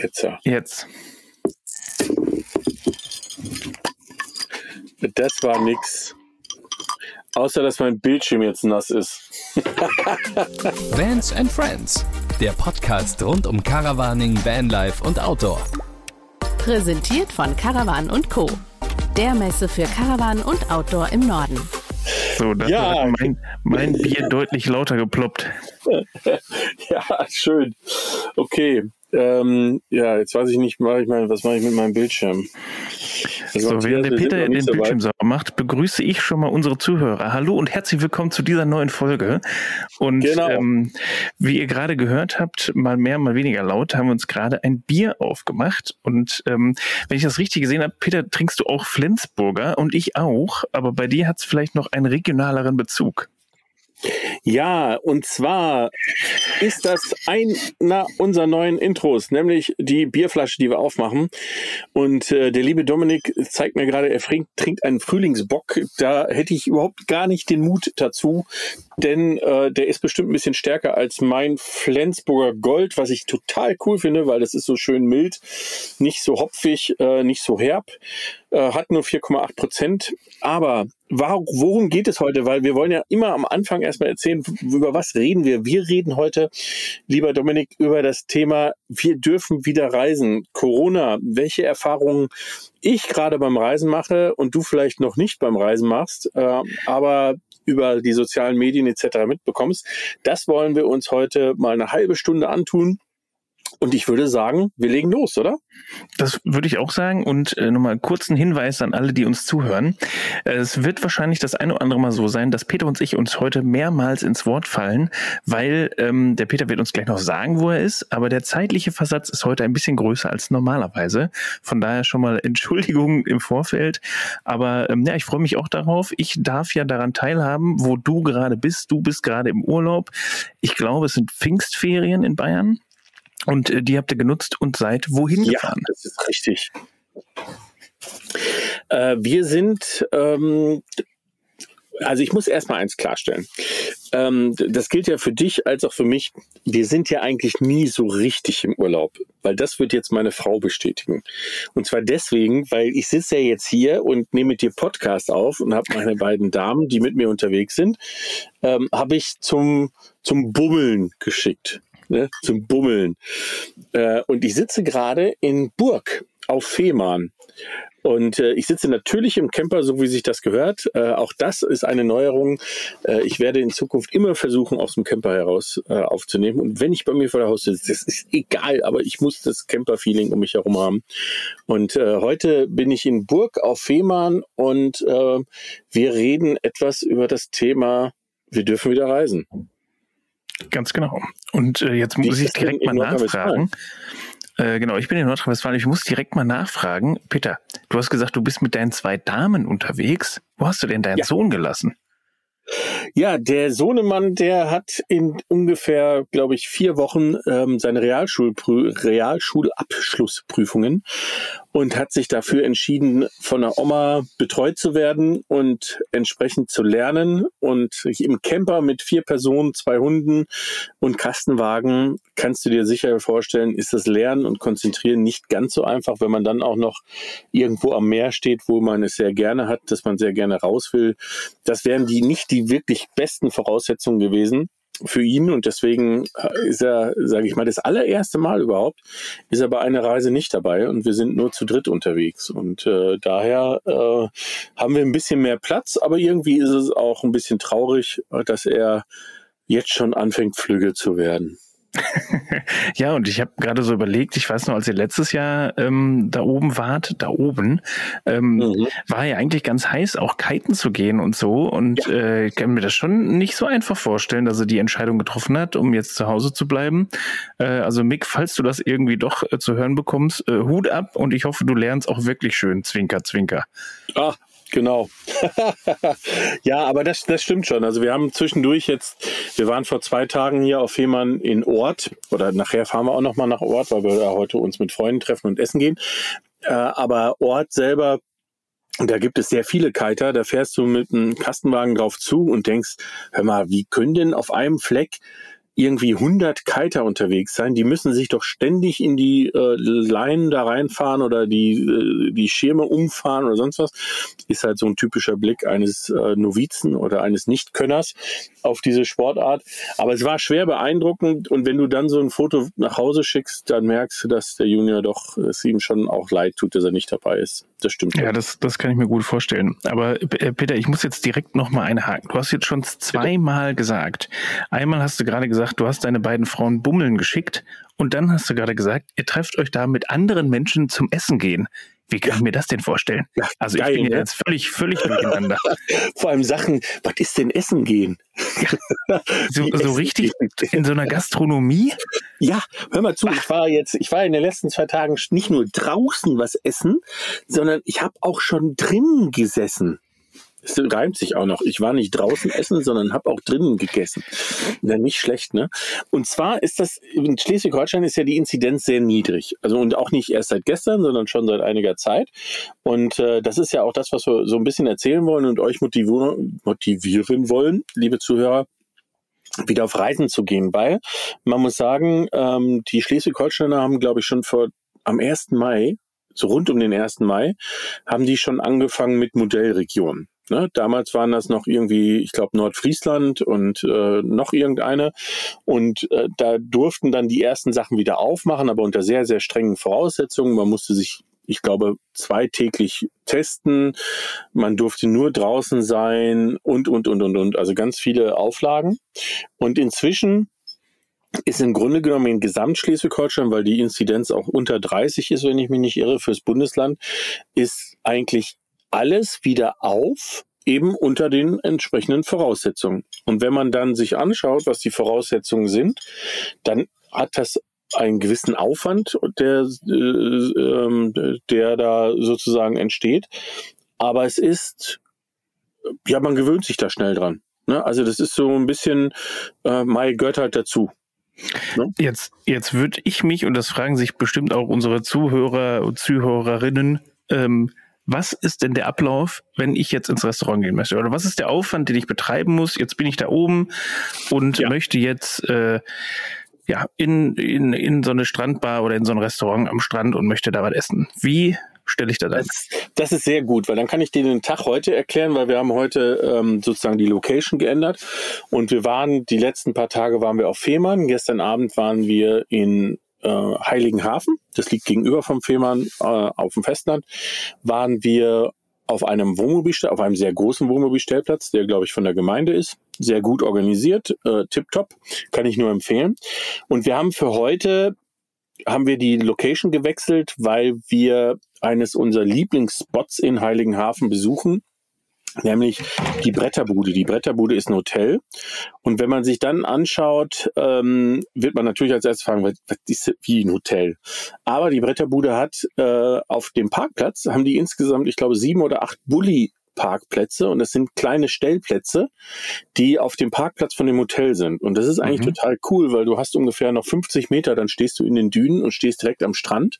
Jetzt ja. Jetzt. Das war nix. Außer, dass mein Bildschirm jetzt nass ist. Vans and Friends, der Podcast rund um Caravaning, Vanlife und Outdoor. Präsentiert von Caravan und Co. Der Messe für Caravan und Outdoor im Norden. So, da Ja. hat mein, mein Bier deutlich lauter geploppt. ja, schön. Okay. Ähm, ja, jetzt weiß ich nicht, mach ich mal, was mache ich mit meinem Bildschirm? Also, So, während der Peter den so. Bildschirm sauber macht, begrüße ich schon mal unsere Zuhörer. Hallo und herzlich willkommen zu dieser neuen Folge. Und Genau. ähm, wie ihr gerade gehört habt, mal mehr, mal weniger laut, haben wir uns gerade ein Bier aufgemacht. Und ähm, wenn ich das richtig gesehen habe, Peter, trinkst du auch Flensburger und ich auch, aber bei dir hat es vielleicht noch einen regionaleren Bezug. Ja, und zwar ist das einer unserer neuen Intros, nämlich die Bierflasche, die wir aufmachen. Und äh, der liebe Dominik zeigt mir gerade, er trinkt, einen Frühlingsbock. Da hätte ich überhaupt gar nicht den Mut dazu, denn äh, der ist bestimmt ein bisschen stärker als mein Flensburger Gold, was ich total cool finde, weil das ist so schön mild, nicht so hopfig, äh, nicht so herb, äh, hat nur 4,8 Prozent. Aber worum geht es heute? Weil wir wollen ja immer am Anfang erstmal erzählen, über was reden wir. Wir reden heute, lieber Dominik, über das Thema, wir dürfen wieder reisen. Corona, welche Erfahrungen ich gerade beim Reisen mache und du vielleicht noch nicht beim Reisen machst, äh, aber über die sozialen Medien etc. mitbekommst. Das wollen wir uns heute mal eine halbe Stunde antun. Und ich würde sagen, wir legen los, oder? Das würde ich auch sagen. Und äh, nochmal einen kurzen Hinweis an alle, die uns zuhören. Es wird wahrscheinlich das eine oder andere Mal so sein, dass Peter und ich uns heute mehrmals ins Wort fallen, weil ähm, der Peter wird uns gleich noch sagen, wo er ist, aber der zeitliche Versatz ist heute ein bisschen größer als normalerweise. Von daher schon mal Entschuldigung im Vorfeld. Aber ähm, ja, ich freue mich auch darauf. Ich darf ja daran teilhaben, wo du gerade bist. Du bist gerade im Urlaub. Ich glaube, es sind Pfingstferien in Bayern. Und äh, die habt ihr genutzt und seid wohin gefahren? das ist richtig. Äh, wir sind, ähm, also ich muss erstmal eins klarstellen. Ähm, das gilt ja für dich als auch für mich. Wir sind ja eigentlich nie so richtig im Urlaub, weil das wird jetzt meine Frau bestätigen. Und zwar deswegen, weil ich sitze ja jetzt hier und nehme mit dir Podcast auf und habe meine beiden Damen, die mit mir unterwegs sind, ähm, habe ich zum, zum Bummeln geschickt. Ne, zum Bummeln. Äh, und ich sitze gerade in Burg auf Fehmarn. Und äh, ich sitze natürlich im Camper, so wie sich das gehört. Äh, auch das ist eine Neuerung. Äh, ich werde in Zukunft immer versuchen, aus dem Camper heraus äh, aufzunehmen. Und wenn ich bei mir vor der Haustür sitze, das ist egal, aber ich muss das Camper-Feeling um mich herum haben. Und äh, heute bin ich in Burg auf Fehmarn und äh, wir reden etwas über das Thema, wir dürfen wieder reisen. Ganz genau. Und äh, jetzt muss ich direkt mal nachfragen. Äh, genau, ich bin in Nordrhein-Westfalen. Ich muss direkt mal nachfragen. Peter, du hast gesagt, du bist mit deinen zwei Damen unterwegs. Wo hast du denn deinen Ja. Sohn gelassen? Ja, der Sohnemann, der hat in ungefähr, glaube ich, vier Wochen ähm, seine Realschulprü Realschulabschlussprüfungen und hat sich dafür entschieden, von der Oma betreut zu werden und entsprechend zu lernen. Und im Camper mit vier Personen, zwei Hunden und Kastenwagen kannst du dir sicher vorstellen, ist das Lernen und Konzentrieren nicht ganz so einfach, wenn man dann auch noch irgendwo am Meer steht, wo man es sehr gerne hat, dass man sehr gerne raus will. Das wären die nicht die wirklich besten Voraussetzungen gewesen für ihn. Und deswegen äh, ist er, sage ich mal, das allererste Mal überhaupt, ist er bei einer Reise nicht dabei. Und wir sind nur zu dritt unterwegs. Und äh, daher äh, haben wir ein bisschen mehr Platz, aber irgendwie ist es auch ein bisschen traurig, äh, dass er jetzt schon anfängt, flügge zu werden. Ja, und ich habe gerade so überlegt, ich weiß noch, als ihr letztes Jahr ähm, da oben wart, da oben, ähm, Mhm. war ja eigentlich ganz heiß, auch kiten zu gehen und so. Und äh, ich kann mir das schon nicht so einfach vorstellen, dass er die Entscheidung getroffen hat, um jetzt zu Hause zu bleiben. Äh, also Mick, falls du das irgendwie doch äh, zu hören bekommst, äh, Hut ab und ich hoffe, du lernst auch wirklich schön, Zwinker, Zwinker. Ah, genau. ja, aber das, das stimmt schon. Also wir haben zwischendurch jetzt, wir waren vor zwei Tagen hier auf Fehmarn in Ort oder nachher fahren wir auch nochmal nach Ort, weil wir heute uns mit Freunden treffen und essen gehen. Äh, aber Ort selber, da gibt es sehr viele Kiter, da fährst du mit einem Kastenwagen drauf zu und denkst, hör mal, wie können denn auf einem Fleck irgendwie 100 Kiter unterwegs sein. Die müssen sich doch ständig in die äh, Leinen da reinfahren oder die, äh, die Schirme umfahren oder sonst was. Ist halt so ein typischer Blick eines äh, Novizen oder eines Nichtkönners auf diese Sportart. Aber es war schwer beeindruckend und wenn du dann so ein Foto nach Hause schickst, dann merkst du, dass der Junior doch es ihm schon auch leid tut, dass er nicht dabei ist. Das stimmt. Ja, das, das kann ich mir gut vorstellen. Aber äh, Peter, ich muss jetzt direkt nochmal einhaken. Du hast jetzt schon zweimal gesagt. Einmal hast du gerade gesagt, du hast deine beiden Frauen bummeln geschickt und dann hast du gerade gesagt, ihr trefft euch da mit anderen Menschen zum Essen gehen. Wie kann ich mir das denn vorstellen? Ja, also geil, ich bin ne? jetzt völlig, völlig durcheinander. Vor allem Sachen, was ist denn Essen gehen? so, so richtig in so einer Gastronomie? Ja, hör mal zu, ich war jetzt, ich war in den letzten zwei Tagen nicht nur draußen was essen, sondern ich habe auch schon drinnen gesessen. Es reimt sich auch noch. Ich war nicht draußen essen, sondern habe auch drinnen gegessen. Ja, nicht schlecht, ne? Und zwar ist das, in Schleswig-Holstein ist ja die Inzidenz sehr niedrig. Also und auch nicht erst seit gestern, sondern schon seit einiger Zeit. Und äh, das ist ja auch das, was wir so ein bisschen erzählen wollen und euch motivieren, wollen, liebe Zuhörer wieder auf Reisen zu gehen, weil man muss sagen, ähm, die Schleswig-Holsteiner haben, glaube ich, schon vor am 1. Mai, so rund um den 1. Mai, haben die schon angefangen mit Modellregionen. Ne? Damals waren das noch irgendwie, ich glaube, Nordfriesland und äh, noch irgendeine. Und äh, da durften dann die ersten Sachen wieder aufmachen, aber unter sehr, sehr strengen Voraussetzungen. Man musste sich ich glaube, zweitäglich testen. Man durfte nur draußen sein und, und, und, und, und. Also ganz viele Auflagen. Und inzwischen ist im Grunde genommen in Gesamtschleswig-Holstein, weil die Inzidenz auch unter 30 ist, wenn ich mich nicht irre, fürs Bundesland, ist eigentlich alles wieder auf, eben unter den entsprechenden Voraussetzungen. Und wenn man dann sich anschaut, was die Voraussetzungen sind, dann hat das einen gewissen Aufwand, der, äh, äh, der da sozusagen entsteht. Aber es ist, ja, man gewöhnt sich da schnell dran. Ne? Also das ist so ein bisschen, äh, Mai gehört halt dazu. Ne? Jetzt, jetzt würde ich mich, und das fragen sich bestimmt auch unsere Zuhörer und Zuhörerinnen, ähm, was ist denn der Ablauf, wenn ich jetzt ins Restaurant gehen möchte? Oder was ist der Aufwand, den ich betreiben muss? Jetzt bin ich da oben und ja. möchte jetzt äh, ja in, in, in so eine Strandbar oder in so ein Restaurant am Strand und möchte da was essen. Wie stelle ich da das? Das ist sehr gut, weil dann kann ich dir den Tag heute erklären, weil wir haben heute ähm, sozusagen die Location geändert und wir waren die letzten paar Tage waren wir auf Fehmarn. Gestern Abend waren wir in äh, Heiligenhafen, das liegt gegenüber vom Fehmarn äh, auf dem Festland, waren wir auf einem Wohnmobilstell, auf einem sehr großen Wohnmobilstellplatz, der glaube ich von der Gemeinde ist, sehr gut organisiert, äh, tipptopp, kann ich nur empfehlen. Und wir haben für heute haben wir die Location gewechselt, weil wir eines unserer Lieblingsspots in Heiligenhafen besuchen nämlich die Bretterbude. Die Bretterbude ist ein Hotel. Und wenn man sich dann anschaut, ähm, wird man natürlich als erstes fragen, was, was ist wie ein Hotel? Aber die Bretterbude hat äh, auf dem Parkplatz, haben die insgesamt, ich glaube, sieben oder acht Bulli Parkplätze und das sind kleine Stellplätze, die auf dem Parkplatz von dem Hotel sind. Und das ist eigentlich mhm. total cool, weil du hast ungefähr noch 50 Meter, dann stehst du in den Dünen und stehst direkt am Strand,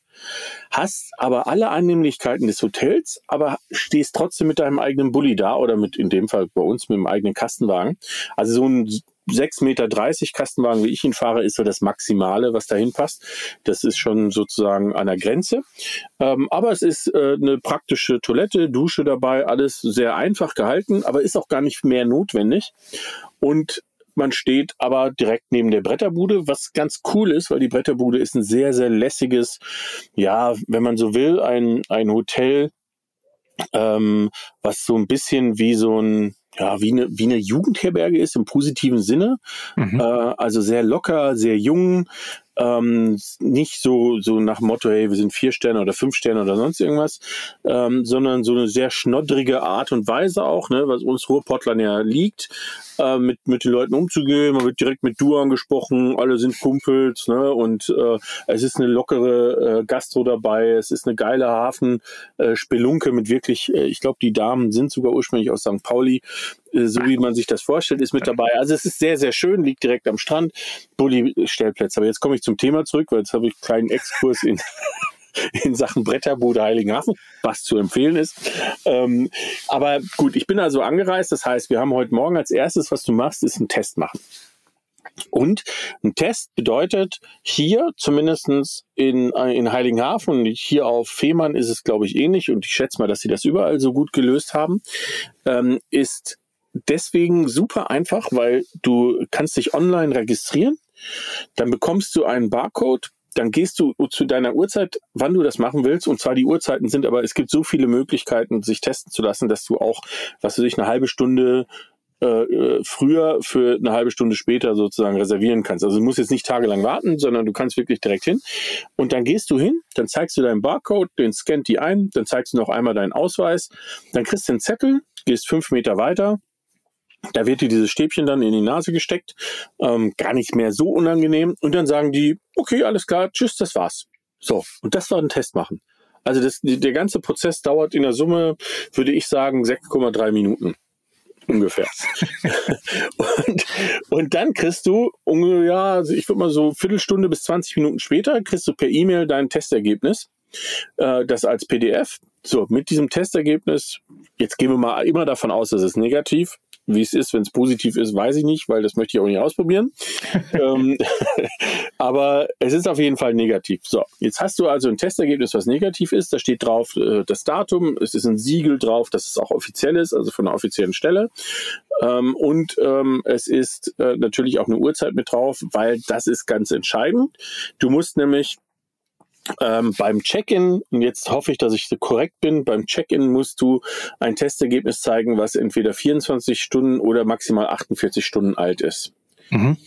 hast aber alle Annehmlichkeiten des Hotels, aber stehst trotzdem mit deinem eigenen Bulli da oder mit, in dem Fall bei uns, mit dem eigenen Kastenwagen. Also so ein 6,30 Meter Kastenwagen, wie ich ihn fahre, ist so das Maximale, was dahin passt. Das ist schon sozusagen an der Grenze. Ähm, aber es ist äh, eine praktische Toilette, Dusche dabei, alles sehr einfach gehalten, aber ist auch gar nicht mehr notwendig. Und man steht aber direkt neben der Bretterbude, was ganz cool ist, weil die Bretterbude ist ein sehr, sehr lässiges, ja, wenn man so will, ein, ein Hotel, ähm, was so ein bisschen wie so ein ja, wie eine, wie eine Jugendherberge ist im positiven Sinne. Mhm. Äh, also sehr locker, sehr jung, ähm, nicht so, so nach Motto, hey, wir sind vier Sterne oder fünf Sterne oder sonst irgendwas, ähm, sondern so eine sehr schnoddrige Art und Weise auch, ne, was uns Ruhrpottlern ja liegt, äh, mit, mit den Leuten umzugehen. Man wird direkt mit Du angesprochen, alle sind Kumpels, ne, und äh, es ist eine lockere äh, Gastro dabei, es ist eine geile Hafen, äh, mit wirklich, äh, ich glaube, die Damen sind sogar ursprünglich aus St. Pauli, äh, so wie man sich das vorstellt, ist mit dabei. Also es ist sehr, sehr schön, liegt direkt am Strand, Bulli-Stellplätze. Aber jetzt komme ich zum Thema zurück, weil jetzt habe ich einen kleinen Exkurs in, in Sachen Bretterbude Heiligenhafen, was zu empfehlen ist. Ähm, aber gut, ich bin also angereist. Das heißt, wir haben heute Morgen als erstes, was du machst, ist einen Test machen. Und ein Test bedeutet hier zumindestens in, in Heiligenhafen und hier auf Fehmarn ist es, glaube ich, ähnlich und ich schätze mal, dass sie das überall so gut gelöst haben, ähm, ist deswegen super einfach, weil du kannst dich online registrieren, dann bekommst du einen Barcode, dann gehst du zu deiner Uhrzeit, wann du das machen willst. Und zwar die Uhrzeiten sind, aber es gibt so viele Möglichkeiten, sich testen zu lassen, dass du auch, was weiß ich, eine halbe Stunde äh, äh, früher für eine halbe Stunde später sozusagen reservieren kannst. Also du musst jetzt nicht tagelang warten, sondern du kannst wirklich direkt hin. Und dann gehst du hin, dann zeigst du deinen Barcode, den scannt die ein, dann zeigst du noch einmal deinen Ausweis, dann kriegst du einen Zettel, gehst fünf Meter weiter, da wird dir dieses Stäbchen dann in die Nase gesteckt, ähm, gar nicht mehr so unangenehm. Und dann sagen die, okay, alles klar, tschüss, das war's. So, und das war ein Test machen. Also das, der ganze Prozess dauert in der Summe, würde ich sagen, 6,3 Minuten ungefähr. und, und dann kriegst du, ja, also ich würde mal so Viertelstunde bis 20 Minuten später, kriegst du per E-Mail dein Testergebnis, äh, das als PDF. So, mit diesem Testergebnis, jetzt gehen wir mal immer davon aus, dass es negativ wie es ist, wenn es positiv ist, weiß ich nicht, weil das möchte ich auch nicht ausprobieren. ähm, aber es ist auf jeden Fall negativ. So, jetzt hast du also ein Testergebnis, was negativ ist. Da steht drauf äh, das Datum. Es ist ein Siegel drauf, dass es auch offiziell ist, also von einer offiziellen Stelle. Ähm, und ähm, es ist äh, natürlich auch eine Uhrzeit mit drauf, weil das ist ganz entscheidend. Du musst nämlich ähm, beim Check-in, und jetzt hoffe ich, dass ich korrekt bin, beim Check-in musst du ein Testergebnis zeigen, was entweder 24 Stunden oder maximal 48 Stunden alt ist. Mhm.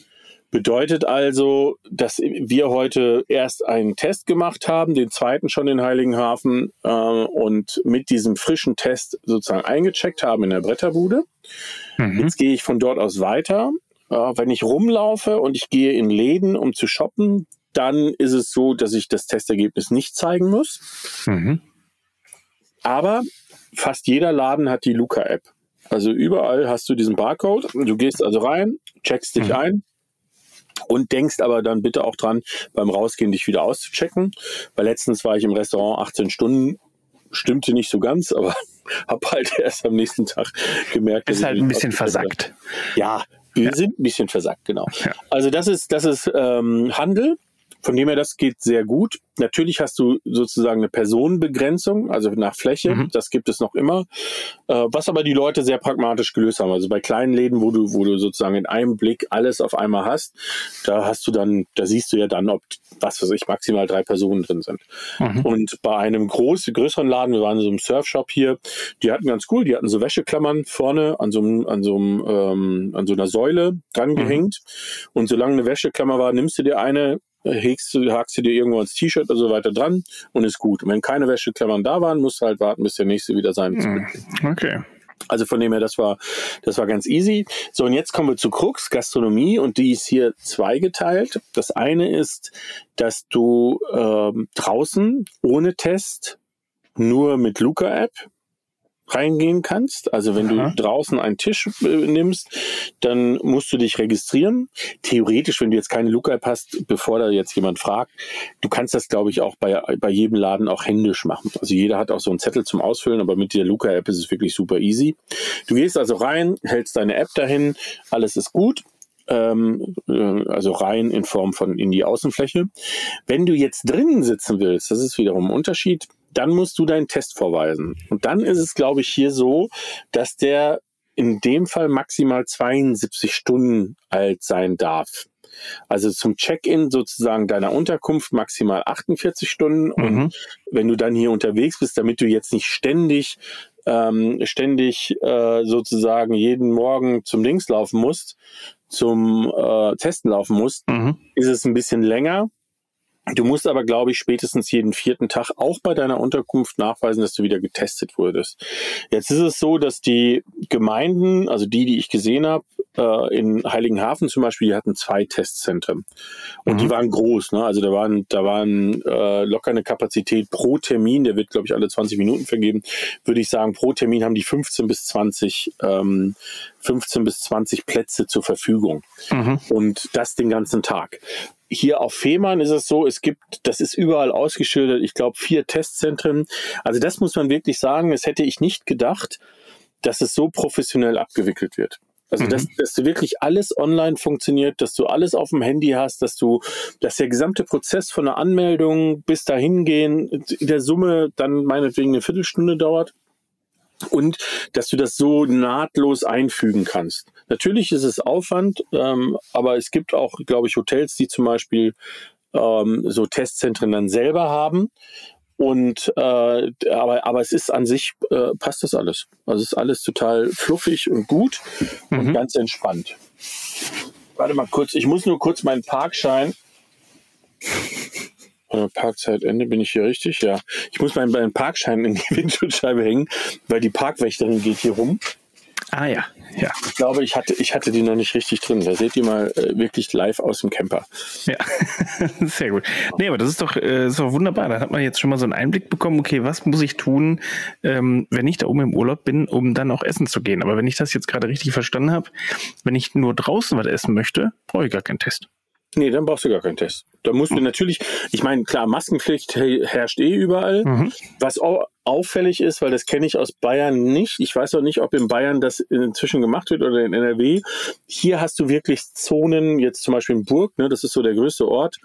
Bedeutet also, dass wir heute erst einen Test gemacht haben, den zweiten schon in Heiligenhafen äh, und mit diesem frischen Test sozusagen eingecheckt haben in der Bretterbude. Mhm. Jetzt gehe ich von dort aus weiter. Äh, wenn ich rumlaufe und ich gehe in Läden, um zu shoppen, dann ist es so, dass ich das Testergebnis nicht zeigen muss. Mhm. Aber fast jeder Laden hat die Luca-App. Also überall hast du diesen Barcode. Du gehst also rein, checkst dich mhm. ein und denkst aber dann bitte auch dran, beim Rausgehen dich wieder auszuchecken. Weil letztens war ich im Restaurant 18 Stunden, stimmte nicht so ganz, aber habe halt erst am nächsten Tag gemerkt. Ist halt ein bisschen versackt. Ja, wir ja. sind ein bisschen versackt, genau. Ja. Also das ist, das ist ähm, Handel. Von dem her, das geht sehr gut. Natürlich hast du sozusagen eine Personenbegrenzung, also nach Fläche. Mhm. Das gibt es noch immer. Äh, was aber die Leute sehr pragmatisch gelöst haben. Also bei kleinen Läden, wo du, wo du sozusagen in einem Blick alles auf einmal hast, da hast du dann, da siehst du ja dann, ob, was weiß ich, maximal drei Personen drin sind. Mhm. Und bei einem großen, größeren Laden, wir waren in so einem Surfshop hier, die hatten ganz cool, die hatten so Wäscheklammern vorne an so einem, an so einem, ähm, an so einer Säule dran gehängt. Mhm. Und solange eine Wäscheklammer war, nimmst du dir eine, häkst du, hakst du dir irgendwo ins T-Shirt oder so weiter dran und ist gut. Und wenn keine Wäscheklammern da waren, musst du halt warten, bis der nächste wieder sein hm, Okay. Also von dem her, das war, das war ganz easy. So, und jetzt kommen wir zu Krux, Gastronomie, und die ist hier zweigeteilt. Das eine ist, dass du ähm, draußen ohne Test nur mit Luca-App reingehen kannst. Also wenn Aha. du draußen einen Tisch äh, nimmst, dann musst du dich registrieren. Theoretisch, wenn du jetzt keine Lookup hast, bevor da jetzt jemand fragt, du kannst das, glaube ich, auch bei, bei jedem Laden auch händisch machen. Also jeder hat auch so einen Zettel zum Ausfüllen, aber mit der Luca-App ist es wirklich super easy. Du gehst also rein, hältst deine App dahin, alles ist gut ähm, äh, also rein in Form von in die Außenfläche. Wenn du jetzt drinnen sitzen willst, das ist wiederum ein Unterschied, dann musst du deinen Test vorweisen. Und dann ist es, glaube ich, hier so, dass der in dem Fall maximal 72 Stunden alt sein darf. Also zum Check-in sozusagen deiner Unterkunft maximal 48 Stunden. Mhm. Und wenn du dann hier unterwegs bist, damit du jetzt nicht ständig ähm, ständig äh, sozusagen jeden Morgen zum Links laufen musst, zum äh, Testen laufen musst, mhm. ist es ein bisschen länger. Du musst aber, glaube ich, spätestens jeden vierten Tag auch bei deiner Unterkunft nachweisen, dass du wieder getestet wurdest. Jetzt ist es so, dass die Gemeinden, also die, die ich gesehen habe, äh, in Heiligenhafen zum Beispiel, die hatten zwei Testzentren. Und mhm. die waren groß. Ne? Also da waren, da waren äh, locker eine Kapazität pro Termin, der wird, glaube ich, alle 20 Minuten vergeben, würde ich sagen, pro Termin haben die 15 bis 20, ähm, 15 bis 20 Plätze zur Verfügung. Mhm. Und das den ganzen Tag hier auf Fehmarn ist es so, es gibt, das ist überall ausgeschildert, ich glaube vier Testzentren. Also das muss man wirklich sagen, das hätte ich nicht gedacht, dass es so professionell abgewickelt wird. Also, dass, dass du wirklich alles online funktioniert, dass du alles auf dem Handy hast, dass du, dass der gesamte Prozess von der Anmeldung bis dahin gehen, in der Summe dann meinetwegen eine Viertelstunde dauert und dass du das so nahtlos einfügen kannst. Natürlich ist es Aufwand, ähm, aber es gibt auch, glaube ich, Hotels, die zum Beispiel ähm, so Testzentren dann selber haben. Und äh, aber, aber es ist an sich, äh, passt das alles. Also es ist alles total fluffig und gut mhm. und ganz entspannt. Warte mal kurz, ich muss nur kurz meinen Parkschein. Parkzeitende, bin ich hier richtig? Ja. Ich muss meinen, meinen Parkschein in die Windschutzscheibe hängen, weil die Parkwächterin geht hier rum. Ah ja, ja. Ich glaube, ich hatte, ich hatte die noch nicht richtig drin. Da seht ihr mal äh, wirklich live aus dem Camper. Ja, sehr gut. Nee, aber das ist doch, äh, ist doch wunderbar. Da hat man jetzt schon mal so einen Einblick bekommen, okay, was muss ich tun, ähm, wenn ich da oben im Urlaub bin, um dann auch essen zu gehen. Aber wenn ich das jetzt gerade richtig verstanden habe, wenn ich nur draußen was essen möchte, brauche ich gar keinen Test. Nee, dann brauchst du gar keinen Test. Da musst du mhm. natürlich, ich meine, klar, Maskenpflicht herrscht eh überall. Mhm. Was auffällig ist, weil das kenne ich aus Bayern nicht. Ich weiß auch nicht, ob in Bayern das inzwischen gemacht wird oder in NRW. Hier hast du wirklich Zonen, jetzt zum Beispiel in Burg, ne, das ist so der größte Ort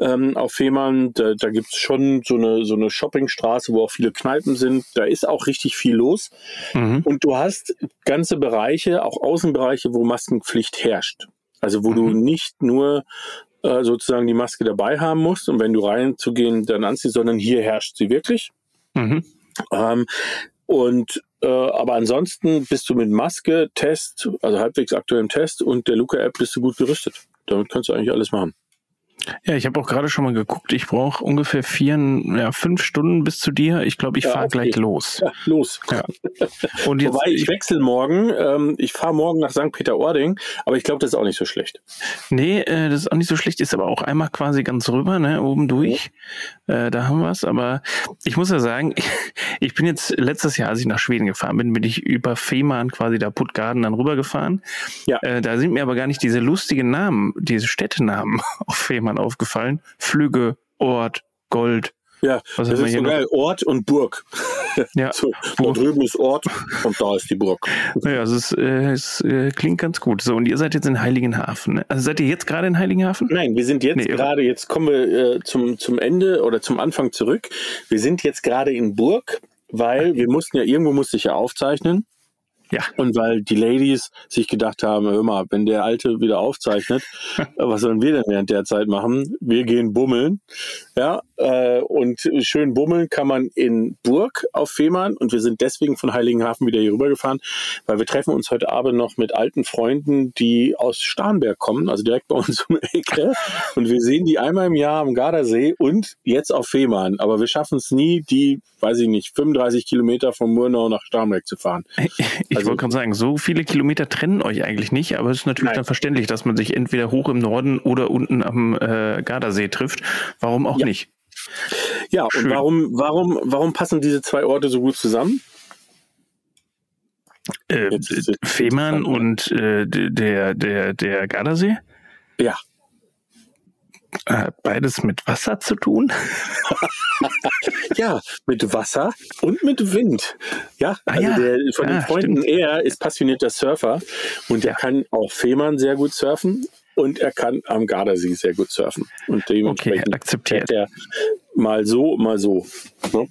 ähm, auf Fehmarn. Da, da gibt es schon so eine, so eine Shoppingstraße, wo auch viele Kneipen sind. Da ist auch richtig viel los. Mhm. Und du hast ganze Bereiche, auch Außenbereiche, wo Maskenpflicht herrscht. Also wo mhm. du nicht nur äh, sozusagen die Maske dabei haben musst und wenn du reinzugehen dann anziehst, sondern hier herrscht sie wirklich. Mhm. Ähm, und äh, aber ansonsten bist du mit Maske, Test, also halbwegs aktuellem Test und der Luca-App bist du gut gerüstet. Damit kannst du eigentlich alles machen. Ja, ich habe auch gerade schon mal geguckt. Ich brauche ungefähr vier, ja, fünf Stunden bis zu dir. Ich glaube, ich ja, fahre gleich los. Ja, los. Ja. Und jetzt, Wobei, ich, ich wechsle morgen. Ähm, ich fahre morgen nach St. Peter-Ording, aber ich glaube, das ist auch nicht so schlecht. Nee, äh, das ist auch nicht so schlecht. Ist aber auch einmal quasi ganz rüber, ne, oben durch. Ja. Äh, da haben wir es. Aber ich muss ja sagen, ich, ich bin jetzt letztes Jahr, als ich nach Schweden gefahren bin, bin ich über Fehmarn quasi da Puttgarden dann rübergefahren. Ja. Äh, da sind mir aber gar nicht diese lustigen Namen, diese Städtenamen auf Fehmarn irgendwann aufgefallen. Flügge, Ort, Gold. Ja, Was das ist so geil. Ort und Burg. Ja, so, Burg. Da drüben ist Ort und da ist die Burg. Ja, also es, äh, es äh, klingt ganz gut. So, und ihr seid jetzt in Heiligenhafen. Ne? Also seid ihr jetzt gerade in Heiligenhafen? Nein, wir sind jetzt nee, gerade, jetzt kommen wir äh, zum, zum Ende oder zum Anfang zurück. Wir sind jetzt gerade in Burg, weil wir mussten ja, irgendwo musste ich ja aufzeichnen. Ja. Und weil die Ladies sich gedacht haben, hör mal, wenn der Alte wieder aufzeichnet, was sollen wir denn während der Zeit machen? Wir gehen bummeln. Ja, äh, und schön bummeln kann man in Burg auf Fehmarn und wir sind deswegen von Heiligenhafen wieder hier rübergefahren, weil wir treffen uns heute Abend noch mit alten Freunden, die aus Starnberg kommen, also direkt bei uns um die Ecke. Und wir sehen die einmal im Jahr am Gardasee und jetzt auf Fehmarn. Aber wir schaffen es nie, die, weiß ich nicht, 35 Kilometer von Murnau nach Starnberg zu fahren. Ich also, wollte gerade sagen, so viele Kilometer trennen euch eigentlich nicht, aber es ist natürlich nein. dann verständlich, dass man sich entweder hoch im Norden oder unten am äh, Gardasee trifft. Warum auch ja. nicht? Ja, Schön. und warum, warum, warum passen diese zwei Orte so gut zusammen? Äh, Fehmarn und äh, der, der, der Gardasee? Ja. Hat beides mit Wasser zu tun? ja, mit Wasser und mit Wind. Ja, ah, also ja. Der, von den Freunden stimmt. er ist passionierter Surfer und der kann auch Fehmarn sehr gut surfen und er kann am Gardasee sehr gut surfen. Und dementsprechend okay, akzeptiert. er mal so, mal so. Ne?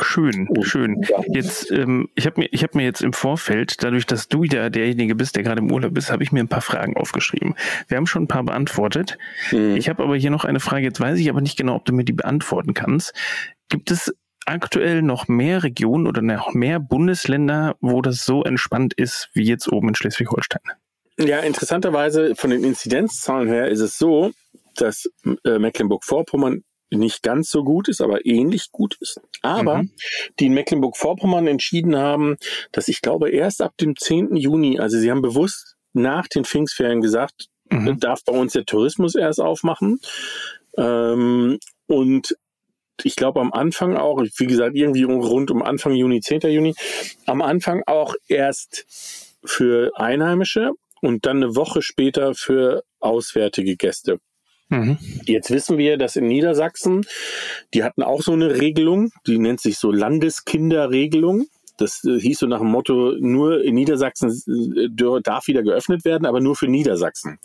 Schön, schön. Jetzt, ähm, ich habe mir, ich habe mir jetzt im Vorfeld, dadurch, dass du ja derjenige bist, der gerade im Urlaub ist, habe ich mir ein paar Fragen aufgeschrieben. Wir haben schon ein paar beantwortet. Mhm. Ich habe aber hier noch eine Frage. Jetzt weiß ich aber nicht genau, ob du mir die beantworten kannst. Gibt es aktuell noch mehr Regionen oder noch mehr Bundesländer, wo das so entspannt ist wie jetzt oben in Schleswig-Holstein? Ja, interessanterweise von den Inzidenzzahlen her ist es so, dass äh, Mecklenburg-Vorpommern nicht ganz so gut ist, aber ähnlich gut ist. Aber mhm. die in Mecklenburg-Vorpommern entschieden haben, dass ich glaube erst ab dem 10. Juni, also sie haben bewusst nach den Pfingstferien gesagt, mhm. darf bei uns der Tourismus erst aufmachen. Ähm, und ich glaube am Anfang auch, wie gesagt, irgendwie rund um Anfang Juni, 10. Juni, am Anfang auch erst für Einheimische und dann eine Woche später für auswärtige Gäste. Mhm. Jetzt wissen wir, dass in Niedersachsen, die hatten auch so eine Regelung, die nennt sich so Landeskinderregelung. Das, das hieß so nach dem Motto, nur in Niedersachsen äh, darf wieder geöffnet werden, aber nur für Niedersachsen.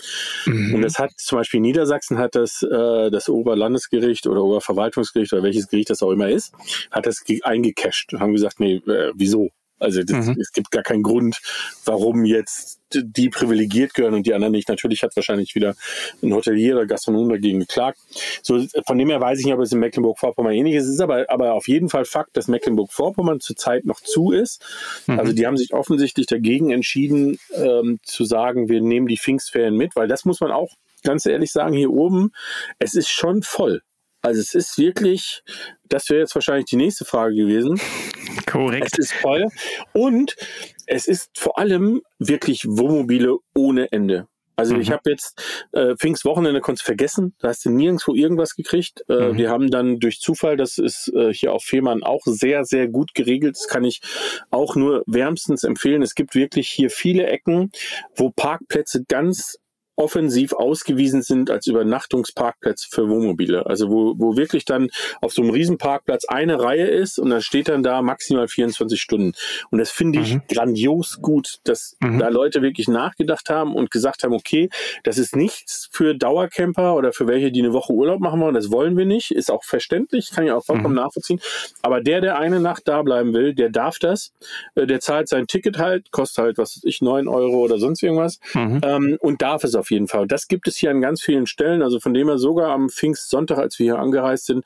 Mhm. Und das hat zum Beispiel Niedersachsen hat das, äh, das Oberlandesgericht oder Oberverwaltungsgericht oder welches Gericht das auch immer ist, hat das eingecasht und haben gesagt, nee, äh, wieso? Also das, mhm. es gibt gar keinen Grund, warum jetzt die privilegiert gehören und die anderen nicht. Natürlich hat wahrscheinlich wieder ein Hotelier oder Gastronom dagegen geklagt. So, von dem her weiß ich nicht, ob es in Mecklenburg-Vorpommern ähnlich ist. Es ist aber, aber auf jeden Fall Fakt, dass Mecklenburg-Vorpommern zurzeit noch zu ist. Mhm. Also die haben sich offensichtlich dagegen entschieden, ähm, zu sagen, wir nehmen die Pfingstferien mit, weil das muss man auch ganz ehrlich sagen, hier oben, es ist schon voll. Also es ist wirklich, das wäre jetzt wahrscheinlich die nächste Frage gewesen. Korrekt. Es ist voll. Und es ist vor allem wirklich Wohnmobile ohne Ende. Also mhm. ich habe jetzt äh, Pfingstwochenende konntest vergessen, da hast du nirgendwo irgendwas gekriegt. Äh, mhm. Wir haben dann durch Zufall, das ist äh, hier auf Fehmarn auch sehr, sehr gut geregelt. Das kann ich auch nur wärmstens empfehlen. Es gibt wirklich hier viele Ecken, wo Parkplätze ganz offensiv ausgewiesen sind als Übernachtungsparkplätze für Wohnmobile. Also wo, wo wirklich dann auf so einem Riesenparkplatz eine Reihe ist und dann steht dann da maximal 24 Stunden. Und das finde ich mhm. grandios gut, dass mhm. da Leute wirklich nachgedacht haben und gesagt haben, okay, das ist nichts für Dauercamper oder für welche, die eine Woche Urlaub machen wollen. Das wollen wir nicht. Ist auch verständlich, kann ich auch vollkommen mhm. nachvollziehen. Aber der, der eine Nacht da bleiben will, der darf das. Äh, der zahlt sein Ticket halt, kostet halt, was weiß ich, neun Euro oder sonst irgendwas mhm. ähm, und darf es auf jeden Fall. Das gibt es hier an ganz vielen Stellen. Also von dem her sogar am Pfingstsonntag, als wir hier angereist sind,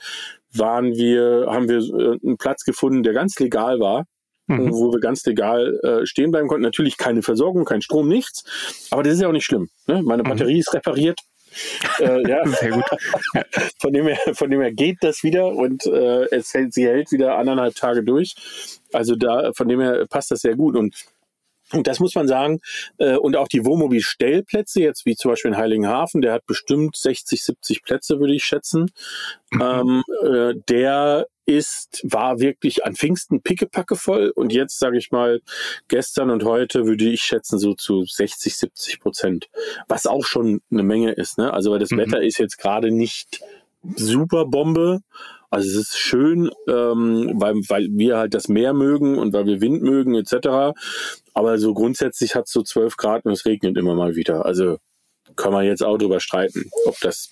waren wir, haben wir äh, einen Platz gefunden, der ganz legal war. Mhm. wo wir ganz legal äh, stehen bleiben konnten. Natürlich keine Versorgung, kein Strom, nichts. Aber das ist ja auch nicht schlimm. Ne? Meine mhm. Batterie mhm. ist repariert. Äh, ja. Sehr gut. von, dem her, von dem her geht das wieder und äh, es hält, sie hält wieder anderthalb Tage durch. Also da, von dem her passt das sehr gut. Und und das muss man sagen. Äh, und auch die Wohnmobil-Stellplätze, jetzt wie zum Beispiel in Heiligenhafen, der hat bestimmt 60, 70 Plätze, würde ich schätzen. Mhm. Ähm, äh, der ist, war wirklich an Pfingsten pickepacke voll. Und jetzt, sage ich mal, gestern und heute würde ich schätzen so zu 60, 70 Prozent. Was auch schon eine Menge ist. Ne? Also weil das mhm. Wetter ist jetzt gerade nicht super Bombe. Also es ist schön, ähm, weil, weil wir halt das Meer mögen und weil wir Wind mögen etc. Aber so grundsätzlich hat es so 12 Grad und es regnet immer mal wieder. Also kann man jetzt auch drüber streiten, ob das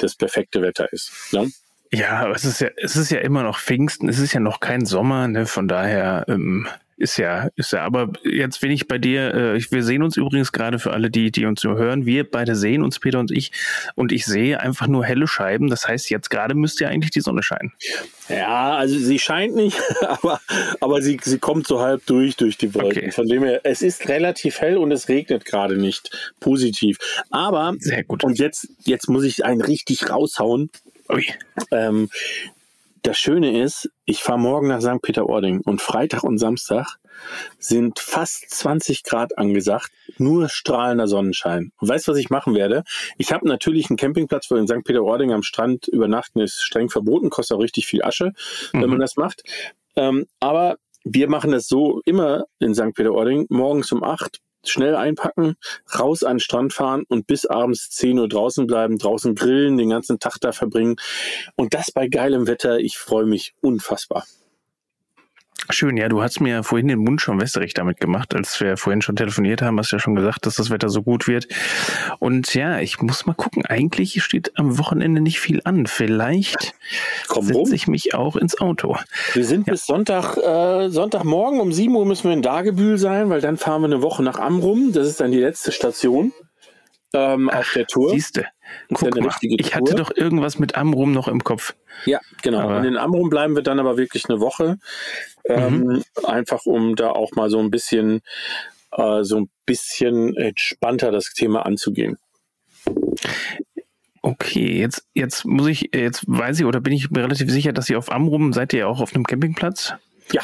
das perfekte Wetter ist. Ne? Ja, aber es ist ja, es ist ja immer noch Pfingsten, es ist ja noch kein Sommer, ne? Von daher ähm, ist ja, ist ja, aber jetzt bin ich bei dir, äh, wir sehen uns übrigens gerade für alle, die, die uns nur hören, wir beide sehen uns, Peter und ich, und ich sehe einfach nur helle Scheiben. Das heißt, jetzt gerade müsste ja eigentlich die Sonne scheinen. Ja, also sie scheint nicht, aber, aber sie, sie kommt so halb durch, durch die Wolken. Okay. Von dem her, es ist relativ hell und es regnet gerade nicht positiv. Aber, Sehr gut. und jetzt, jetzt muss ich einen richtig raushauen. Ui. Ähm, das Schöne ist, ich fahre morgen nach St. Peter-Ording und Freitag und Samstag sind fast 20 Grad angesagt, nur strahlender Sonnenschein. Und weißt du, was ich machen werde? Ich habe natürlich einen Campingplatz, wo in St. Peter-Ording am Strand übernachten ist streng verboten, kostet auch richtig viel Asche, mhm. wenn man das macht. Ähm, aber wir machen das so immer in St. Peter-Ording, morgens um 8 schnell einpacken, raus an den Strand fahren und bis abends 10 Uhr draußen bleiben, draußen grillen, den ganzen Tag da verbringen. Und das bei geilem Wetter. Ich freue mich unfassbar. Schön, ja, du hast mir vorhin den Mund schon wässrig damit gemacht, als wir vorhin schon telefoniert haben, hast du ja schon gesagt, dass das Wetter so gut wird. Und ja, ich muss mal gucken, eigentlich steht am Wochenende nicht viel an. Vielleicht setze ich mich auch ins Auto. Wir sind ja. bis Sonntag, äh, Sonntagmorgen um 7 Uhr müssen wir in Dagebühl sein, weil dann fahren wir eine Woche nach Amrum. Das ist dann die letzte Station ähm, Ach, auf der Tour. Siehste, guck mal, ich hatte doch irgendwas mit Amrum noch im Kopf. Ja, genau. Aber und in Amrum bleiben wir dann aber wirklich eine Woche, ähm, mhm. einfach um da auch mal so ein bisschen, äh, so ein bisschen entspannter das Thema anzugehen. Okay, jetzt, jetzt muss ich, jetzt weiß ich oder bin ich mir relativ sicher, dass ihr auf Amrum seid ihr ja auch auf einem Campingplatz? Ja.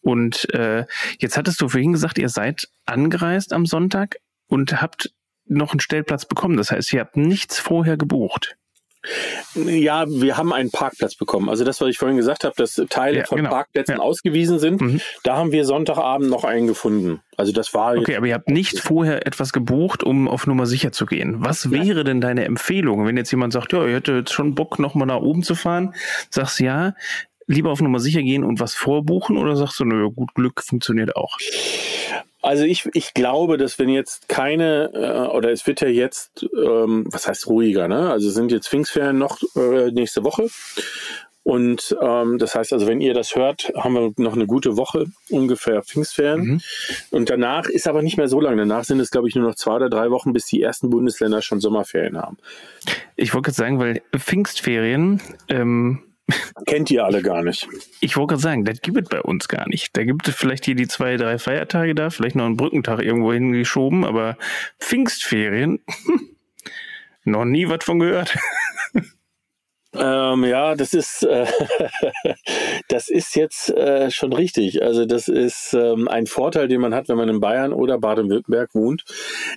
Und äh, jetzt hattest du vorhin gesagt, ihr seid angereist am Sonntag und habt noch einen Stellplatz bekommen. Das heißt, ihr habt nichts vorher gebucht. Ja, wir haben einen Parkplatz bekommen. Also das, was ich vorhin gesagt habe, dass Teile ja, von genau. Parkplätzen ja. ausgewiesen sind, mhm. da haben wir Sonntagabend noch einen gefunden. Also das war. Okay, aber ihr habt nicht vorher etwas gebucht, um auf Nummer sicher zu gehen. Was wäre denn deine Empfehlung, wenn jetzt jemand sagt, ja, ihr hättet jetzt schon Bock, nochmal nach oben zu fahren? Sagst ja, lieber auf Nummer sicher gehen und was vorbuchen oder sagst du, nö, gut Glück funktioniert auch? Also ich, ich glaube, dass wenn jetzt keine, äh, oder es wird ja jetzt, ähm, was heißt ruhiger, ne? Also sind jetzt Pfingstferien noch äh, nächste Woche. Und ähm, das heißt also, wenn ihr das hört, haben wir noch eine gute Woche ungefähr Pfingstferien. Mhm. Und danach ist aber nicht mehr so lange. Danach sind es, glaube ich, nur noch zwei oder drei Wochen, bis die ersten Bundesländer schon Sommerferien haben. Ich wollte gerade sagen, weil Pfingstferien ähm, Kennt ihr alle gar nicht. Ich wollte gerade sagen, das gibt es bei uns gar nicht. Da gibt es vielleicht hier die zwei, drei Feiertage da, vielleicht noch einen Brückentag irgendwo hingeschoben, aber Pfingstferien, noch nie was von gehört. Ähm, ja, das ist, äh, das ist jetzt äh, schon richtig. Also das ist ähm, ein Vorteil, den man hat, wenn man in Bayern oder Baden-Württemberg wohnt.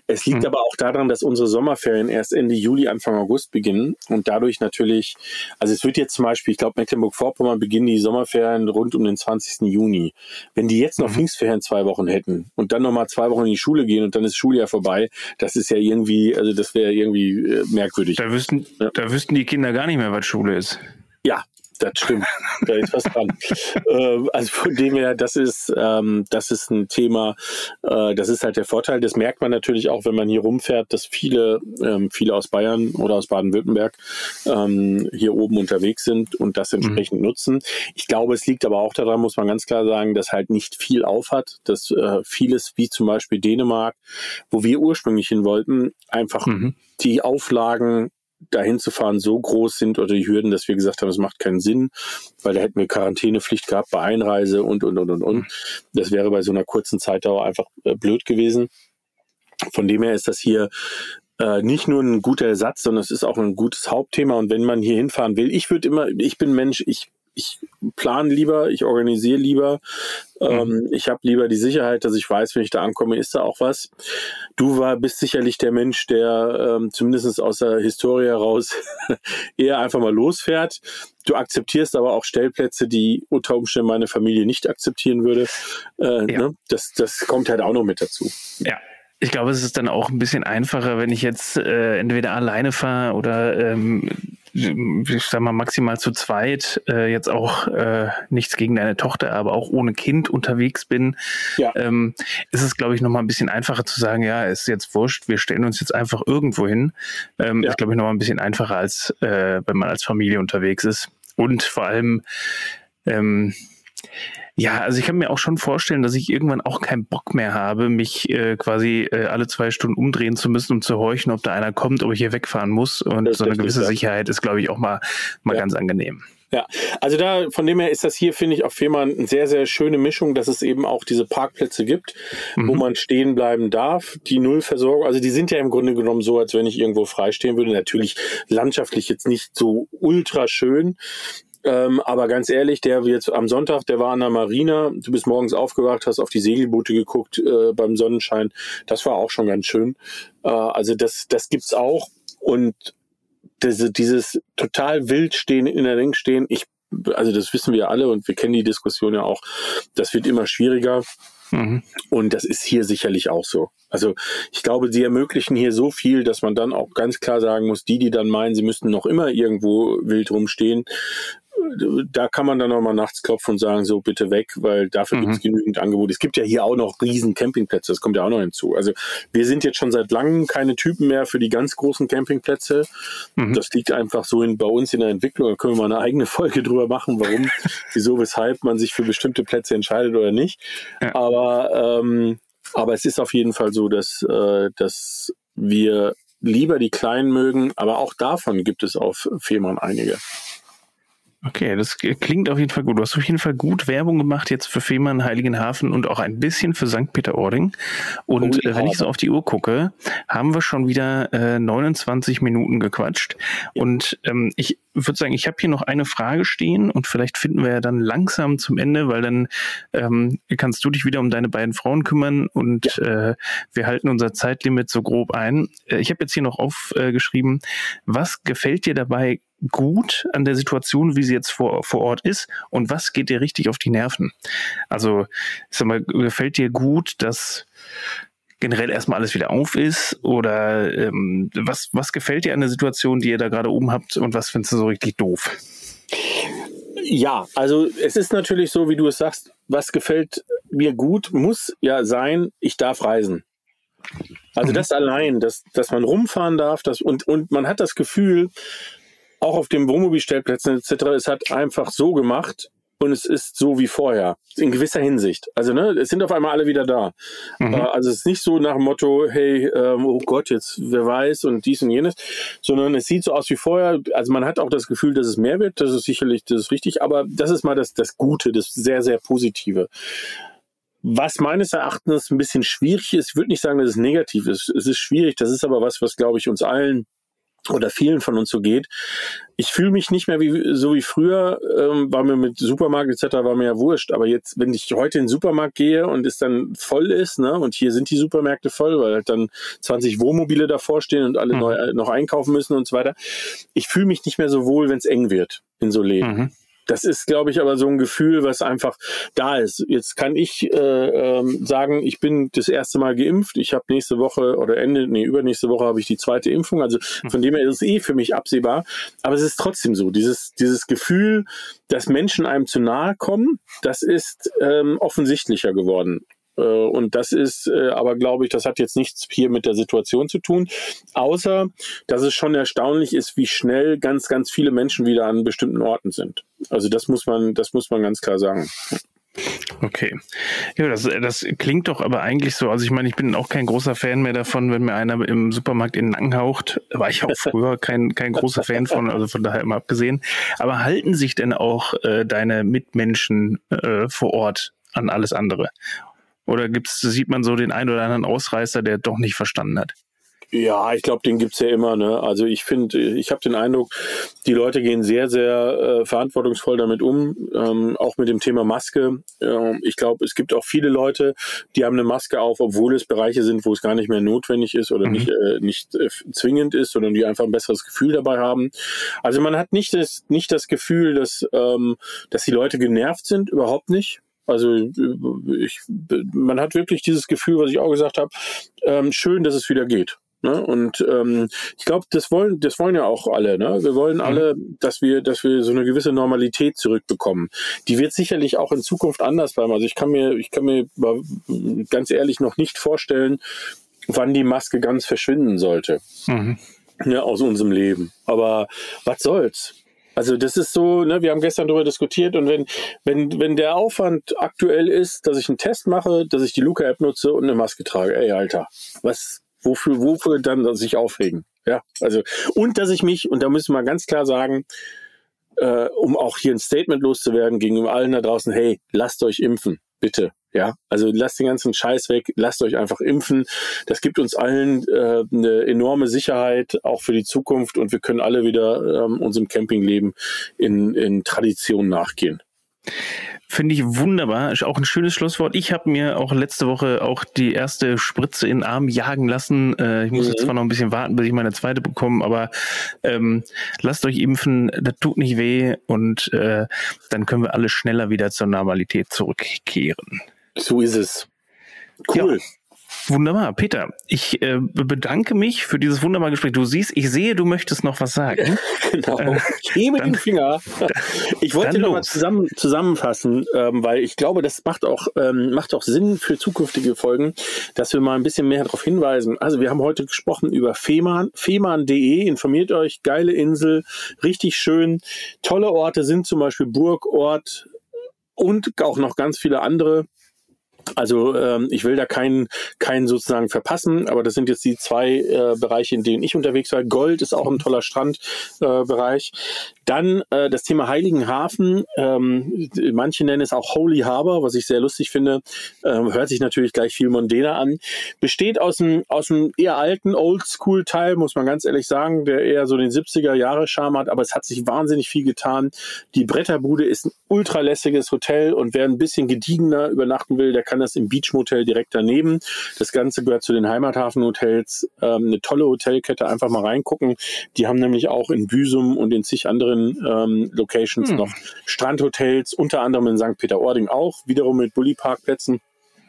Es liegt mhm. aber auch daran, dass unsere Sommerferien erst Ende Juli, Anfang August beginnen und dadurch natürlich, also es wird jetzt zum Beispiel, ich glaube Mecklenburg-Vorpommern beginnen die Sommerferien rund um den 20. Juni. Wenn die jetzt noch mhm. Pfingstferien zwei Wochen hätten und dann nochmal zwei Wochen in die Schule gehen und dann ist Schuljahr vorbei, das ist ja irgendwie, also das wäre irgendwie äh, merkwürdig. Da wüssten, ja. da wüssten die Kinder gar nicht mehr, was Privatschule ist. Ja, das stimmt. Da ist was dran. äh, also von dem her, das ist, ähm, das ist ein Thema, äh, das ist halt der Vorteil. Das merkt man natürlich auch, wenn man hier rumfährt, dass viele, ähm, viele aus Bayern oder aus Baden-Württemberg ähm, hier oben unterwegs sind und das entsprechend mhm. nutzen. Ich glaube, es liegt aber auch daran, muss man ganz klar sagen, dass halt nicht viel aufhat, dass äh, vieles, wie zum Beispiel Dänemark, wo wir ursprünglich hin wollten, einfach mhm. die Auflagen dahin zu fahren so groß sind oder die Hürden, dass wir gesagt haben, es macht keinen Sinn, weil da hätten wir Quarantänepflicht gehabt bei Einreise und, und, und, und, und. Das wäre bei so einer kurzen Zeitdauer einfach äh, blöd gewesen. Von dem her ist das hier äh, nicht nur ein guter Ersatz, sondern es ist auch ein gutes Hauptthema. Und wenn man hier hinfahren will, ich würde immer, ich bin Mensch, ich ich plane lieber, ich organisiere lieber, ähm, mhm. ich habe lieber die Sicherheit, dass ich weiß, wenn ich da ankomme, ist da auch was. Du war, bist sicherlich der Mensch, der ähm, zumindest aus der Historie heraus eher einfach mal losfährt. Du akzeptierst aber auch Stellplätze, die unter Umständen meine Familie nicht akzeptieren würde. Äh, ja. ne? das, das kommt halt auch noch mit dazu. Ja, ich glaube, es ist dann auch ein bisschen einfacher, wenn ich jetzt äh, entweder alleine fahre oder ähm, ich sag mal maximal zu zweit, äh, jetzt auch äh, nichts gegen deine Tochter, aber auch ohne Kind unterwegs bin, ja. ähm, ist es, glaube ich, nochmal ein bisschen einfacher zu sagen, ja, ist jetzt wurscht, wir stellen uns jetzt einfach irgendwo hin. Ähm, ja. Ist, glaube ich, nochmal ein bisschen einfacher, als äh, wenn man als Familie unterwegs ist. Und vor allem, ähm, ja, also ich kann mir auch schon vorstellen, dass ich irgendwann auch keinen Bock mehr habe, mich äh, quasi äh, alle zwei Stunden umdrehen zu müssen, um zu horchen, ob da einer kommt, ob ich hier wegfahren muss. Und so eine gewisse Sicherheit ist, glaube ich, auch mal, mal ja. ganz angenehm. Ja, also da von dem her ist das hier, finde ich, auf Fehmarn eine sehr, sehr schöne Mischung, dass es eben auch diese Parkplätze gibt, mhm. wo man stehen bleiben darf. Die Nullversorgung, also die sind ja im Grunde genommen so, als wenn ich irgendwo freistehen würde. Natürlich landschaftlich jetzt nicht so ultra schön, ähm, aber ganz ehrlich, der jetzt am Sonntag, der war an der Marina. Du bist morgens aufgewacht, hast auf die Segelboote geguckt äh, beim Sonnenschein. Das war auch schon ganz schön. Äh, also das, das gibt's auch. Und diese, dieses total wild stehen, in der Ring stehen, ich, also das wissen wir alle und wir kennen die Diskussion ja auch. Das wird immer schwieriger. Mhm. Und das ist hier sicherlich auch so. Also ich glaube, sie ermöglichen hier so viel, dass man dann auch ganz klar sagen muss, die, die dann meinen, sie müssten noch immer irgendwo wild rumstehen, da kann man dann nochmal nachts klopfen und sagen, so bitte weg, weil dafür mhm. gibt es genügend Angebote. Es gibt ja hier auch noch riesen Campingplätze, das kommt ja auch noch hinzu. Also wir sind jetzt schon seit langem keine Typen mehr für die ganz großen Campingplätze. Mhm. Das liegt einfach so in, bei uns in der Entwicklung. Da können wir mal eine eigene Folge drüber machen, warum, wieso, weshalb man sich für bestimmte Plätze entscheidet oder nicht. Ja. Aber, ähm, aber es ist auf jeden Fall so, dass, äh, dass wir lieber die Kleinen mögen, aber auch davon gibt es auf Fehmarn einige. Okay, das klingt auf jeden Fall gut. Du hast auf jeden Fall gut Werbung gemacht jetzt für Fehmarn, Heiligenhafen und auch ein bisschen für St. Peter-Ording. Und oh, äh, wenn ich so auf die Uhr gucke, haben wir schon wieder äh, 29 Minuten gequatscht. Ja. Und ähm, ich würde sagen, ich habe hier noch eine Frage stehen und vielleicht finden wir ja dann langsam zum Ende, weil dann ähm, kannst du dich wieder um deine beiden Frauen kümmern und ja. äh, wir halten unser Zeitlimit so grob ein. Äh, ich habe jetzt hier noch aufgeschrieben, was gefällt dir dabei gut an der Situation, wie sie jetzt vor, vor Ort ist und was geht dir richtig auf die Nerven? Also, ich sag mal, gefällt dir gut, dass generell erstmal alles wieder auf ist? Oder ähm, was, was gefällt dir an der Situation, die ihr da gerade oben habt und was findest du so richtig doof? Ja, also es ist natürlich so, wie du es sagst, was gefällt mir gut, muss ja sein, ich darf reisen. Also mhm. das allein, dass, dass man rumfahren darf, das, und, und man hat das Gefühl, auch auf den Wohnmobilstellplätzen etc., es hat einfach so gemacht, und es ist so wie vorher, in gewisser Hinsicht. Also, ne, es sind auf einmal alle wieder da. Mhm. Äh, also, es ist nicht so nach dem Motto, hey, ähm, oh Gott, jetzt wer weiß und dies und jenes, sondern es sieht so aus wie vorher. Also, man hat auch das Gefühl, dass es mehr wird. Das ist sicherlich, das ist richtig. Aber das ist mal das, das Gute, das sehr, sehr Positive. Was meines Erachtens ein bisschen schwierig ist, ich würde nicht sagen, dass es negativ ist. Es ist schwierig. Das ist aber was, was glaube ich uns allen oder vielen von uns so geht. Ich fühle mich nicht mehr wie so wie früher, ähm, war mir mit Supermarkt etc. war mir ja wurscht. Aber jetzt, wenn ich heute in den Supermarkt gehe und es dann voll ist, ne, und hier sind die Supermärkte voll, weil halt dann 20 Wohnmobile davor stehen und alle mhm. neu, äh, noch einkaufen müssen und so weiter. Ich fühle mich nicht mehr so wohl, wenn es eng wird in so Läden. Mhm. Das ist, glaube ich, aber so ein Gefühl, was einfach da ist. Jetzt kann ich äh, ähm, sagen, ich bin das erste Mal geimpft. Ich habe nächste Woche oder Ende, nee, übernächste Woche habe ich die zweite Impfung. Also von dem her ist es eh für mich absehbar. Aber es ist trotzdem so, dieses, dieses Gefühl, dass Menschen einem zu nahe kommen, das ist ähm, offensichtlicher geworden. Äh, und das ist äh, aber, glaube ich, das hat jetzt nichts hier mit der Situation zu tun, außer dass es schon erstaunlich ist, wie schnell ganz, ganz viele Menschen wieder an bestimmten Orten sind. Also das muss man, das muss man ganz klar sagen. Okay. Ja, das, das klingt doch aber eigentlich so. Also ich meine, ich bin auch kein großer Fan mehr davon, wenn mir einer im Supermarkt in den Nacken haucht. War ich auch früher kein, kein großer Fan von, also von daher immer abgesehen. Aber halten sich denn auch äh, deine Mitmenschen äh, vor Ort an alles andere? Oder gibt's, sieht man so den einen oder anderen Ausreißer, der doch nicht verstanden hat? Ja, ich glaube, den gibt's ja immer. Ne? Also ich finde, ich habe den Eindruck, die Leute gehen sehr, sehr äh, verantwortungsvoll damit um, ähm, auch mit dem Thema Maske. Ähm, ich glaube, es gibt auch viele Leute, die haben eine Maske auf, obwohl es Bereiche sind, wo es gar nicht mehr notwendig ist oder mhm. nicht, äh, nicht äh, zwingend ist, sondern die einfach ein besseres Gefühl dabei haben. Also man hat nicht das, nicht das Gefühl, dass, ähm, dass die Leute genervt sind, überhaupt nicht. Also ich, man hat wirklich dieses Gefühl, was ich auch gesagt habe, ähm, schön, dass es wieder geht. Ne? Und ähm, ich glaube, das wollen, das wollen ja auch alle. Ne? Wir wollen mhm. alle, dass wir, dass wir so eine gewisse Normalität zurückbekommen. Die wird sicherlich auch in Zukunft anders bleiben. Also ich kann mir, ich kann mir ganz ehrlich noch nicht vorstellen, wann die Maske ganz verschwinden sollte. Mhm. Ja, aus unserem Leben. Aber was soll's? Also das ist so, ne, wir haben gestern darüber diskutiert und wenn, wenn, wenn der Aufwand aktuell ist, dass ich einen Test mache, dass ich die Luca-App nutze und eine Maske trage, ey Alter, was, wofür, wofür dann sich aufregen? Ja, also, und dass ich mich, und da müssen wir ganz klar sagen, äh, um auch hier ein Statement loszuwerden gegenüber allen da draußen, hey, lasst euch impfen, bitte. Ja, also lasst den ganzen Scheiß weg, lasst euch einfach impfen. Das gibt uns allen äh, eine enorme Sicherheit, auch für die Zukunft und wir können alle wieder ähm, unserem Campingleben in, in Tradition nachgehen. Finde ich wunderbar. Ist auch ein schönes Schlusswort. Ich habe mir auch letzte Woche auch die erste Spritze in den Arm jagen lassen. Äh, ich muss mhm. jetzt zwar noch ein bisschen warten, bis ich meine zweite bekomme, aber ähm, lasst euch impfen, das tut nicht weh und äh, dann können wir alle schneller wieder zur Normalität zurückkehren. So ist es. Cool. Ja. Wunderbar, Peter. Ich äh, bedanke mich für dieses wunderbare Gespräch. Du siehst, ich sehe, du möchtest noch was sagen. genau. Äh, ich hebe den Finger. Ich wollte noch mal zusammen, zusammenfassen, ähm, weil ich glaube, das macht auch, ähm, macht auch Sinn für zukünftige Folgen, dass wir mal ein bisschen mehr darauf hinweisen. Also wir haben heute gesprochen über Fehmarn, fehmarn.de. Informiert euch, geile Insel, richtig schön. Tolle Orte sind zum Beispiel Burgort und auch noch ganz viele andere. Also ähm, ich will da keinen keinen sozusagen verpassen, aber das sind jetzt die zwei äh, Bereiche, in denen ich unterwegs war. Gold ist auch ein toller Strandbereich. Äh, Dann äh, das Thema Heiligenhafen. Ähm, manche nennen es auch Holy Harbor, was ich sehr lustig finde. Ähm, hört sich natürlich gleich viel mondäner an. Besteht aus einem aus einem eher alten Oldschool Teil, muss man ganz ehrlich sagen, der eher so den 70er Jahre Charme hat, aber es hat sich wahnsinnig viel getan. Die Bretterbude ist ein ultralässiges Hotel und wer ein bisschen gediegener übernachten will, der kann das im Beach Motel direkt daneben. Das Ganze gehört zu den Heimathafenhotels. Ähm, eine tolle Hotelkette, einfach mal reingucken. Die haben nämlich auch in Büsum und in zig anderen ähm, Locations hm. noch Strandhotels, unter anderem in St. Peter-Ording auch, wiederum mit Bulli-Parkplätzen.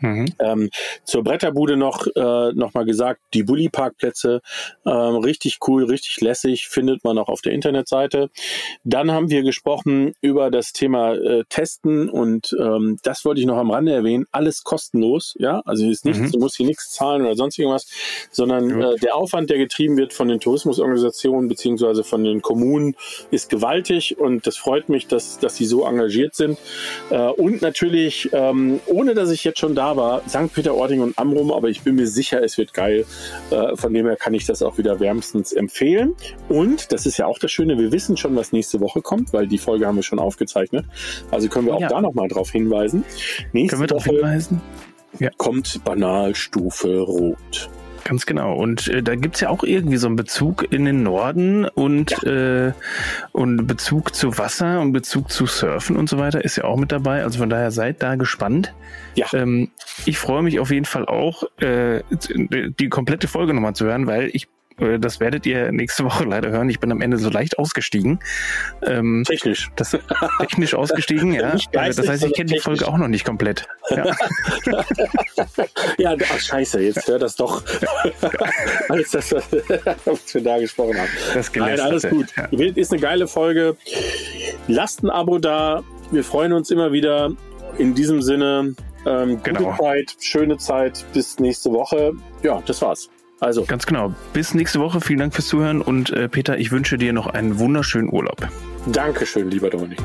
Mhm. Ähm, zur Bretterbude noch, äh, noch mal gesagt, die Bulli-Parkplätze, ähm, richtig cool, richtig lässig, findet man auch auf der Internetseite. Dann haben wir gesprochen über das Thema äh, Testen und ähm, das wollte ich noch am Rande erwähnen, alles kostenlos, ja, also ist nichts, mhm. du musst hier nichts zahlen oder sonst irgendwas, sondern äh, der Aufwand, der getrieben wird von den Tourismusorganisationen beziehungsweise von den Kommunen, ist gewaltig und das freut mich, dass, dass sie so engagiert sind. Äh, und natürlich, ähm, ohne dass ich jetzt schon da war, St. Peter-Ording und Amrum, aber ich bin mir sicher, es wird geil. Äh, von dem her kann ich das auch wieder wärmstens empfehlen. Und das ist ja auch das Schöne, wir wissen schon, was nächste Woche kommt, weil die Folge haben wir schon aufgezeichnet. Also können wir auch ja. da nochmal drauf hinweisen. Nächste können wir darauf hinweisen? Ja. Kommt Banalstufe Rot. Ganz genau. Und äh, da gibt's ja auch irgendwie so einen Bezug in den Norden und, ja. äh, und Bezug zu Wasser und Bezug zu Surfen und so weiter ist ja auch mit dabei. Also von daher seid da gespannt. Ja. Ähm, ich freue mich auf jeden Fall auch, äh, die komplette Folge nochmal zu hören, weil ich das werdet ihr nächste Woche leider hören. Ich bin am Ende so leicht ausgestiegen. Ähm, technisch. Das, technisch ausgestiegen, ja. Geistig, das heißt, ich kenne die Folge auch noch nicht komplett. Ja, ja ach, scheiße, jetzt hör das doch. alles das, was wir da gesprochen haben. Das Nein, alles gut. Ja. Ist eine geile Folge. Lasst ein Abo da. Wir freuen uns immer wieder. In diesem Sinne, ähm, gute genau. Zeit, schöne Zeit. Bis nächste Woche. Ja, das war's. Also. Ganz genau. Bis nächste Woche. Vielen Dank fürs Zuhören und äh, Peter, ich wünsche dir noch einen wunderschönen Urlaub. Dankeschön, lieber Dominik.